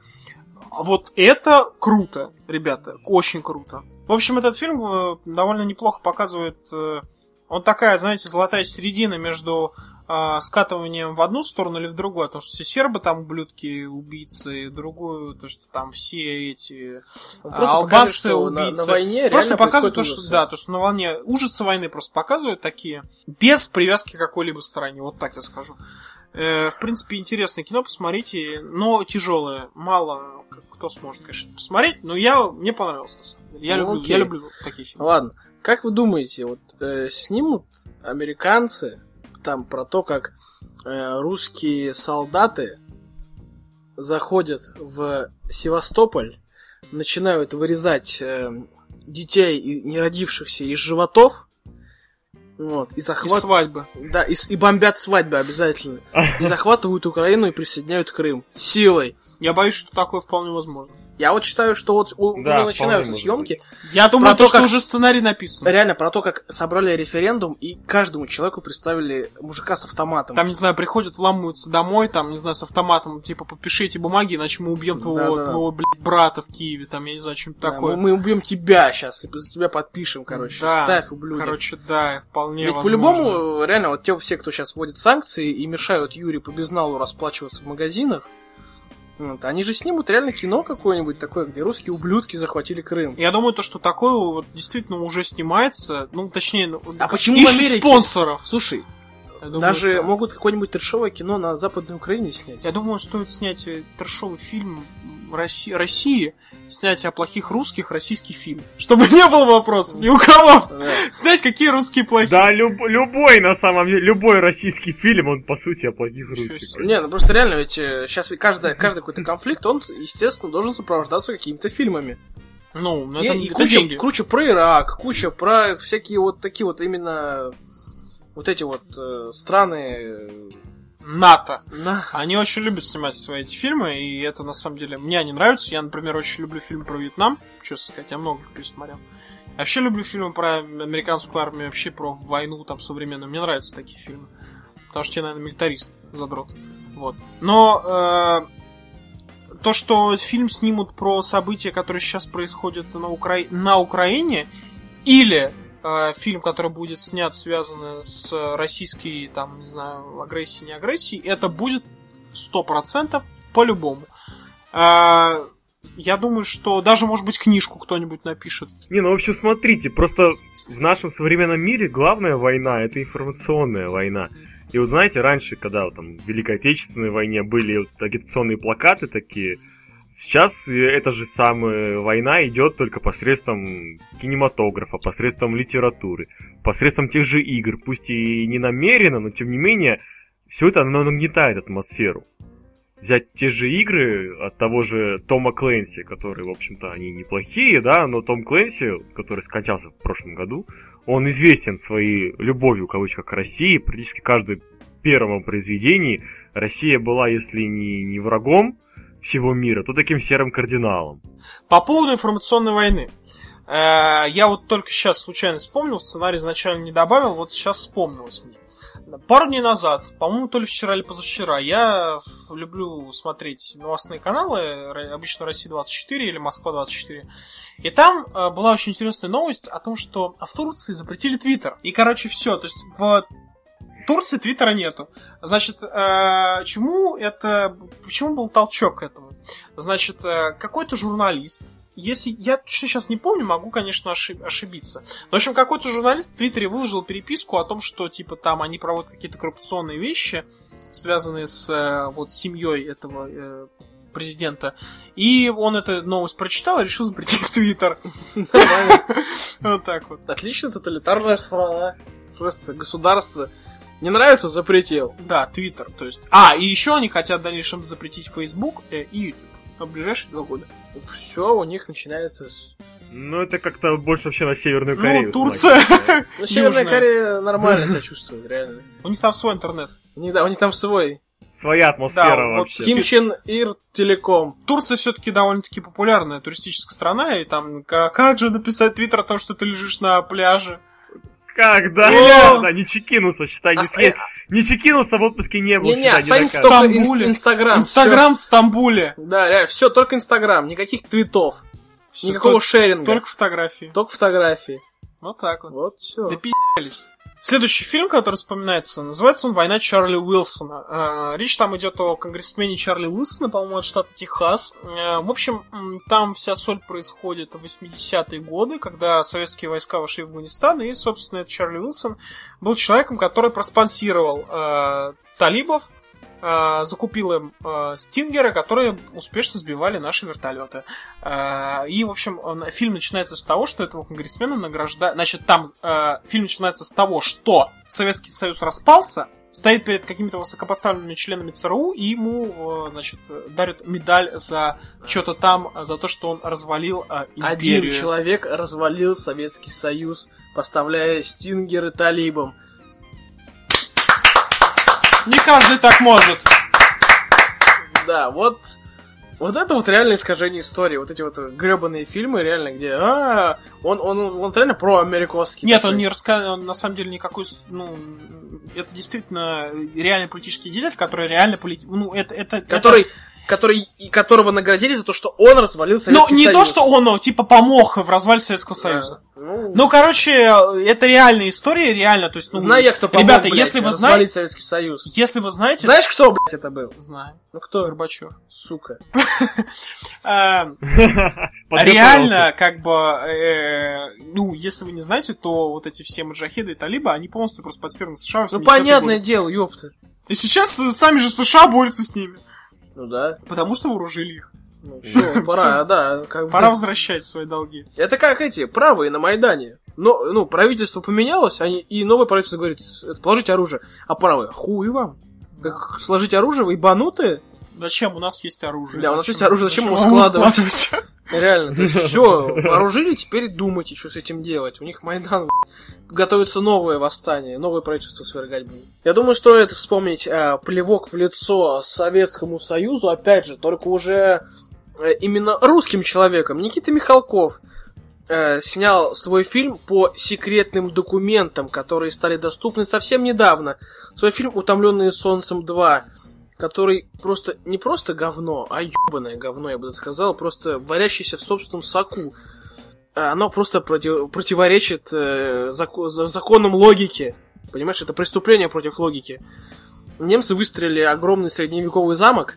Вот это круто, ребята, очень круто. В общем, этот фильм э, довольно неплохо показывает... э, Он такая, знаете, золотая середина между э, скатыванием в одну сторону или в другую. То, что все сербы там ублюдки, убийцы, другую, то, что там все эти а, просто албанцы, что на- убийцы. На, войне Просто показывают то, что ужасы. да, то, что на волне ужасы войны просто показывают такие, без привязки к какой-либо стороне, вот так я скажу. Э, в принципе, интересное кино, посмотрите, но тяжелое. Мало кто сможет, конечно, посмотреть, но я, мне понравилось, на самом деле. Я, Ну, люблю, окей. я люблю такие фильмы. Ладно, как вы думаете, вот э, снимут американцы там про то, как э, русские солдаты заходят в Севастополь, начинают вырезать э, детей, не родившихся из животов, вот, и И захват... свадьбы. Да, и, и бомбят свадьбы обязательно. И захватывают Украину и присоединяют Крым. Силой. Я боюсь, что такое вполне возможно. Я вот считаю, что вот у- Да, уже начинаются съемки. Я думаю, Про то, то, что как- уже сценарий написан. Реально про то, как собрали референдум, и каждому человеку представили мужика с автоматом. Там, не знаю, приходят, вламываются домой, там, не знаю, с автоматом, типа, подпишите бумаги, иначе мы убьем твоего, Да-да-да. твоего блядь, брата в Киеве, там, я не знаю, что-нибудь Да, такое. мы, мы убьем тебя сейчас, и за тебя подпишем, короче. Да, Ставь, ублюдок. Короче, да, вполне Ведь возможно. по-любому, реально, вот те все, кто сейчас вводит санкции и мешают Юрию по безналу расплачиваться в магазинах, вот, они же снимут реально кино какое-нибудь такое, где русские ублюдки захватили Крым. Я думаю, то, что такое вот действительно уже снимается, ну, точнее, ну, А почему в ищут Америке? спонсоров. Слушай, Я думаю, даже это- могут какое-нибудь трешовое кино на Западной Украине снять. Я думаю, стоит снять э, трэшовый фильм России, России, снять о плохих русских российский фильм. Чтобы не было вопросов ни у кого. Да. Снять какие русские плохие. Да, люб- любой, на самом деле, любой российский фильм, он, по сути, о плохих русских. Не, ну просто реально, ведь сейчас каждый, каждый какой-то конфликт, он, естественно, должен сопровождаться какими-то фильмами. Ну, И, это, и это куча, деньги. куча про Ирак, куча про всякие вот такие вот именно вот эти вот э, страны э, НАТО. на... Они очень любят снимать свои эти фильмы, и это на самом деле мне они нравятся. Я, например, очень люблю фильм про Вьетнам. Что сказать, я много их пересмотрел. Я вообще люблю фильмы про американскую армию, вообще про войну там современную. Мне нравятся такие фильмы. Потому что я, наверное, милитарист, задрот. Вот. Но э, то, что фильм снимут про события, которые сейчас происходят на, Укра... на Украине, или э, фильм, который будет снят, связанный с российской, там, не знаю, агрессией, не агрессией, это будет 100% по-любому. Э, я думаю, что даже, может быть, книжку кто-нибудь напишет. Не, ну, в общем, смотрите, просто в нашем современном мире главная война — это информационная война. И вот знаете, раньше, когда там в Великой Отечественной войне были вот агитационные плакаты такие, сейчас э, эта же самая война идет только посредством кинематографа, посредством литературы, посредством тех же игр, пусть и не намеренно, но тем не менее, все это оно нагнетает атмосферу. Взять те же игры от того же Тома Клэнси, которые, в общем-то, они неплохие, да, но Том Клэнси, который скончался в прошлом году, он известен своей любовью, в кавычках, к России. Практически в каждом первом произведении Россия была, если не, не врагом всего мира, то таким серым кардиналом. По поводу информационной войны. Э, Я вот только сейчас случайно вспомнил, сценарий изначально не добавил, вот сейчас вспомнилось мне. Пару дней назад, по-моему, то ли вчера или позавчера, я люблю смотреть новостные каналы, обычно Россия-24 или Москва-24. И там э, была очень интересная новость о том, что в Турции запретили Твиттер. И, короче, все. То есть в Турции Твиттера нету. Значит, э, чему это... Почему был толчок к этому? Значит, э, какой-то журналист, если я точно сейчас не помню, могу, конечно, ошиб- ошибиться. Но, в общем, какой-то журналист в Твиттере выложил переписку о том, что, типа, там они проводят какие-то коррупционные вещи, связанные с э, вот семьей этого э, президента. И он эту новость прочитал и решил запретить Твиттер. Вот так вот. Отлично, тоталитарная страна. Просто государство. Не нравится, запретил. Да, Твиттер. То есть. А, и еще они хотят в дальнейшем запретить Facebook э, и YouTube. В ближайшие два года. Все у них начинается с... Ну, это как-то больше вообще на Северную Корею. Ну, Турция. смахивает. Ну, Северная. Корея нормально себя чувствует, реально. У них там свой интернет. У них, да, у них там свой. Своя атмосфера Да, вот вообще. Ким Чен Ир Телеком. Турция все-таки довольно-таки популярная туристическая страна, и там ка- как же написать твиттер о том, что ты лежишь на пляже. Как, да? О! Да, не чекинулся, считай, не, Оста- след- не чекинулся, в отпуске не был, Не-не, останется только Стамбуле. Инстаграм. Инстаграм в Стамбуле. Да, реально, все, только Инстаграм, никаких твитов. Никакого только, шеринга. только фотографии. Только фотографии. Вот так вот. Вот все. Да пи***лись. Следующий фильм, который вспоминается, называется он «Война Чарли Уилсона». Э, Речь там идет о конгрессмене Чарли Уилсона, по-моему, от штата Техас. Э, В общем, там вся соль происходит в 80-е годы, когда советские войска вошли в Афганистан, и, собственно, этот Чарли Уилсон был человеком, который проспонсировал э, талибов, э, закупил им э, стингеры, которые успешно сбивали наши вертолеты. Э, И, в общем, он- фильм начинается с того, что этого конгрессмена награждают... Значит, там э, фильм начинается с того, что Советский Союз распался, стоит перед какими-то высокопоставленными членами ЦРУ, и ему, э, значит, дарят медаль за что-то там, за то, что он развалил э, Один империю. человек развалил Советский Союз, поставляя стингеры талибам. Не каждый так может. Да, вот... Вот это вот реально искажение истории. Вот эти вот гребаные фильмы, реально, где... А, он, он, он реально про-американский. Нет, такой. он не рассказал, он на самом деле никакой, ну, это действительно реальный политический деятель, который реально полит... ну, это, это, это- Который, которого наградили за то, что он развалил Ну, Советский не Союз. то, что он, ну, типа, помог в развале Советского Да. Союза. Ну, Ну, короче, это реальная история, реально, то есть, ну, знаю я, кто помог, Ребята, блядь, если вы развалить знаете, Советский Союз. если вы знаете... Знаешь, кто, блядь, это был? Знаю. Ну, кто? Горбачев. Сука. А, Подготовился. Реально, как бы, э, ну, если вы не знаете, то вот эти все маджахеды и талибы, они полностью проспонсированы США в Ну, 80-е понятное дело, ёпта. И сейчас э, сами же США борются с ними, Ну да. потому что вооружили их. Ну, все, пора, да. Как бы. Пора возвращать свои долги. Это как эти правые на Майдане. Но, ну, правительство поменялось, они, и новое правительство говорит, «С- положите оружие. А правые, хуй вам. Как сложить оружие, вы ебанутые? Зачем? У нас есть оружие. Да, у нас Зачем- есть оружие, зачем его вам складывать? Реально, то есть все, вооружили, теперь думайте, что с этим делать. У них Майдан готовится новое восстание, новое правительство свергать будет. Я думаю, стоит вспомнить э, плевок в лицо Советскому Союзу, опять же, только уже э, именно русским человеком. Никита Михалков э, снял свой фильм по секретным документам, которые стали доступны совсем недавно. Свой фильм «Утомленные солнцем 2», который просто не просто говно, а ебаное говно, я бы даже сказал, просто варящееся в собственном соку. Э, Оно просто против- противоречит э, зако- за- законам логики. Понимаешь, это преступление против логики. Немцы выстрелили огромный средневековый замок,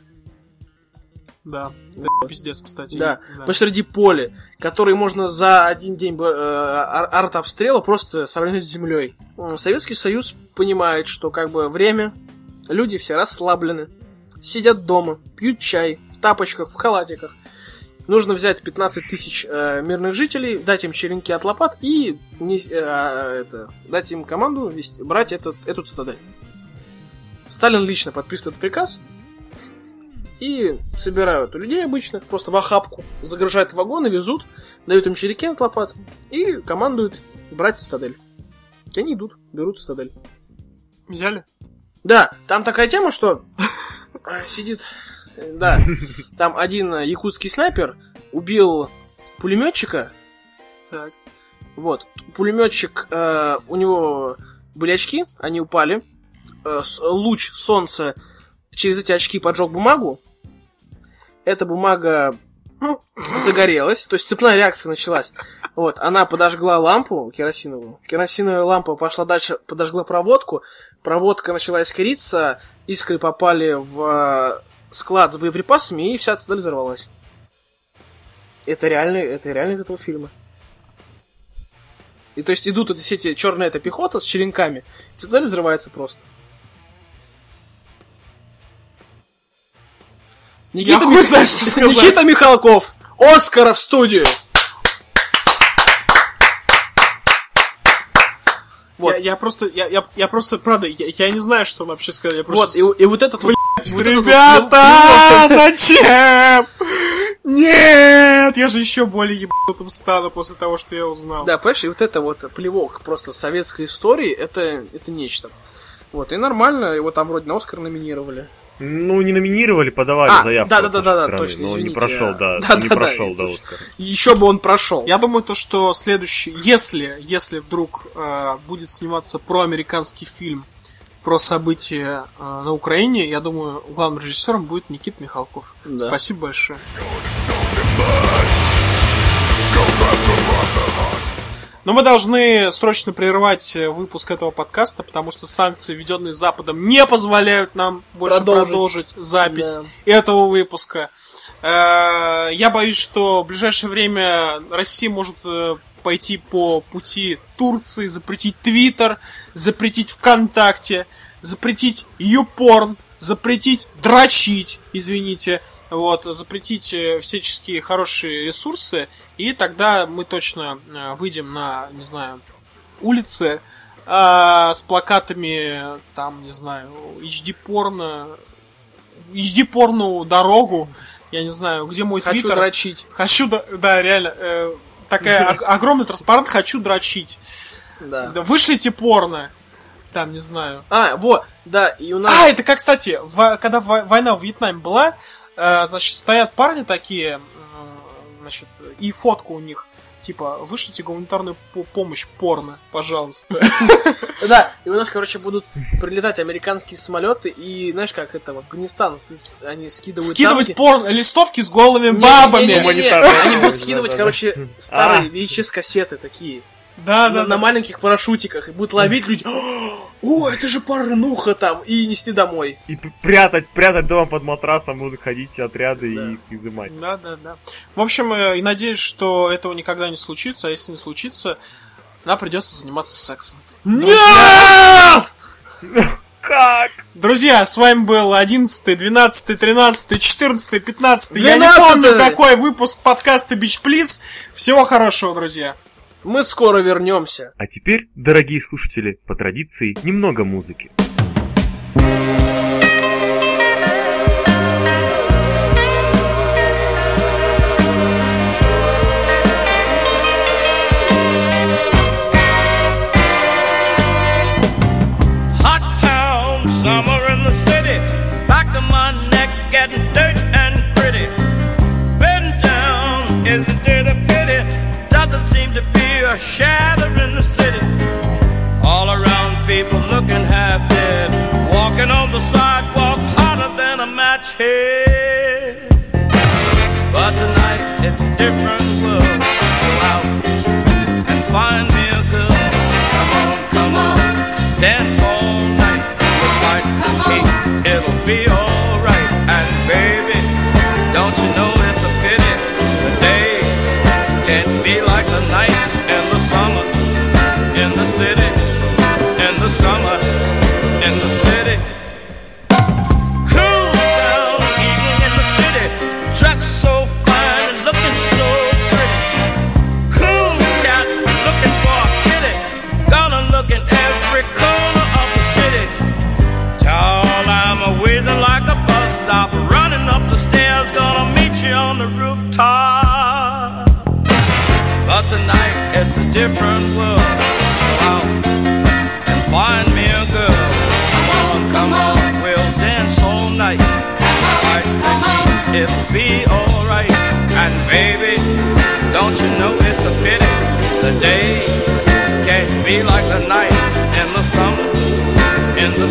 Да. Это пиздец, кстати. да, посреди поля, который можно за один день э, ар- артобстрела просто сравнять с землей. Советский Союз понимает, что как бы время, люди все расслаблены, сидят дома, пьют чай, в тапочках, в халатиках. Нужно взять 15 тысяч э, мирных жителей, дать им черенки от лопат и не- э, это, дать им команду вести, брать этот, эту цитадель. Сталин лично подписывает приказ, и собирают людей обычных, просто в охапку, загружают в вагоны, везут, дают им череки от лопат и командуют брать цитадель. И они идут, берут цитадель. Взяли? Да, там такая тема, что э, сидит, да, там один э, якутский снайпер убил пулеметчика, Так. вот, пулеметчик, э, у него были очки, они упали, Э, луч солнца через эти очки поджег бумагу, эта бумага загорелась, то есть цепная реакция началась. Вот, она подожгла лампу керосиновую, керосиновая лампа пошла дальше, подожгла проводку, проводка начала искриться, искры попали в э, склад с боеприпасами, и вся цитадель взорвалась. Это реально, это реально из этого фильма. И то есть идут вот все эти черная эта пехота с черенками, и цитадель взрывается просто. Я хуй знает, что сказать. Никита Михалков! Оскара в студию! Вот. Я, я просто, я, я, я просто, правда, я, я не знаю, что вообще сказать. Я Вот, просто... и, и вот этот вот... вот этот вот Ребята, зачем? Нет, я же еще более ебанутым стану после того, что я узнал. Да, понимаешь, и вот это вот плевок просто советской истории, это, это нечто. Вот, и нормально, его там вроде на Оскар номинировали. Ну, не номинировали, подавали А, заявку. да, да, да, да, страны, точно, но извините, не прошел, да, Да, не да, да, прошел это до Оскара. Еще бы он прошел. Я думаю, то, что следующий, если, если вдруг э, будет сниматься проамериканский фильм про события э, на Украине, я думаю, главным режиссером будет Никит Михалков. Да. Спасибо большое. Но мы должны срочно прервать э, выпуск этого подкаста, потому что санкции, введенные Западом, не позволяют нам больше Продолжить. продолжить, запись Да. этого выпуска. Э, Я боюсь, что в ближайшее время Россия может э, пойти по пути Турции, запретить Твиттер, запретить ВКонтакте, запретить YouPorn, запретить дрочить, извините, вот, запретить э, всяческие хорошие ресурсы, и тогда мы точно э, выйдем на, не знаю, улицы а, с плакатами, там, не знаю, HD-порно, HD-порну дорогу, я не знаю, где мой Хочу твиттер. дрочить. Хочу, да, да, реально, э, такая ог- огромный транспарант «Хочу дрочить». Да. Да, вышлите порно. Там, не знаю. А, вот, да, и у нас... А, это как, кстати, в- когда во- война в Вьетнаме была, значит, стоят парни такие, значит, и фотку у них, типа, вышлите гуманитарную по- помощь порно, пожалуйста. Да, и у нас, короче, будут прилетать американские самолеты, и знаешь, как это в Афганистан с- они скидывают Скидывать порно, листовки с голыми бабами. Они будут скидывать, короче, старые А. VHS-кассеты такие. Да, на, да, на да. маленьких парашютиках. И будут ловить люди. О, это же порнуха там. И нести домой. И прятать, прятать дома под матрасом будут ходить отряды Да. и их изымать. Да, да, да. В общем, э, и надеюсь, что этого никогда не случится, а если не случится, нам придется заниматься сексом. Нет! Как? Друзья, с вами был 11, 12, 13, 14, 15. Я не 12. помню, какой выпуск подкаста Бич Плиз. Всего хорошего, друзья. Мы скоро вернемся. А теперь, дорогие слушатели, по традиции немного музыки. isn't there? seemed to be a shadow in the city. All around, people looking half dead, walking on the sidewalk hotter than a match head.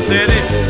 city.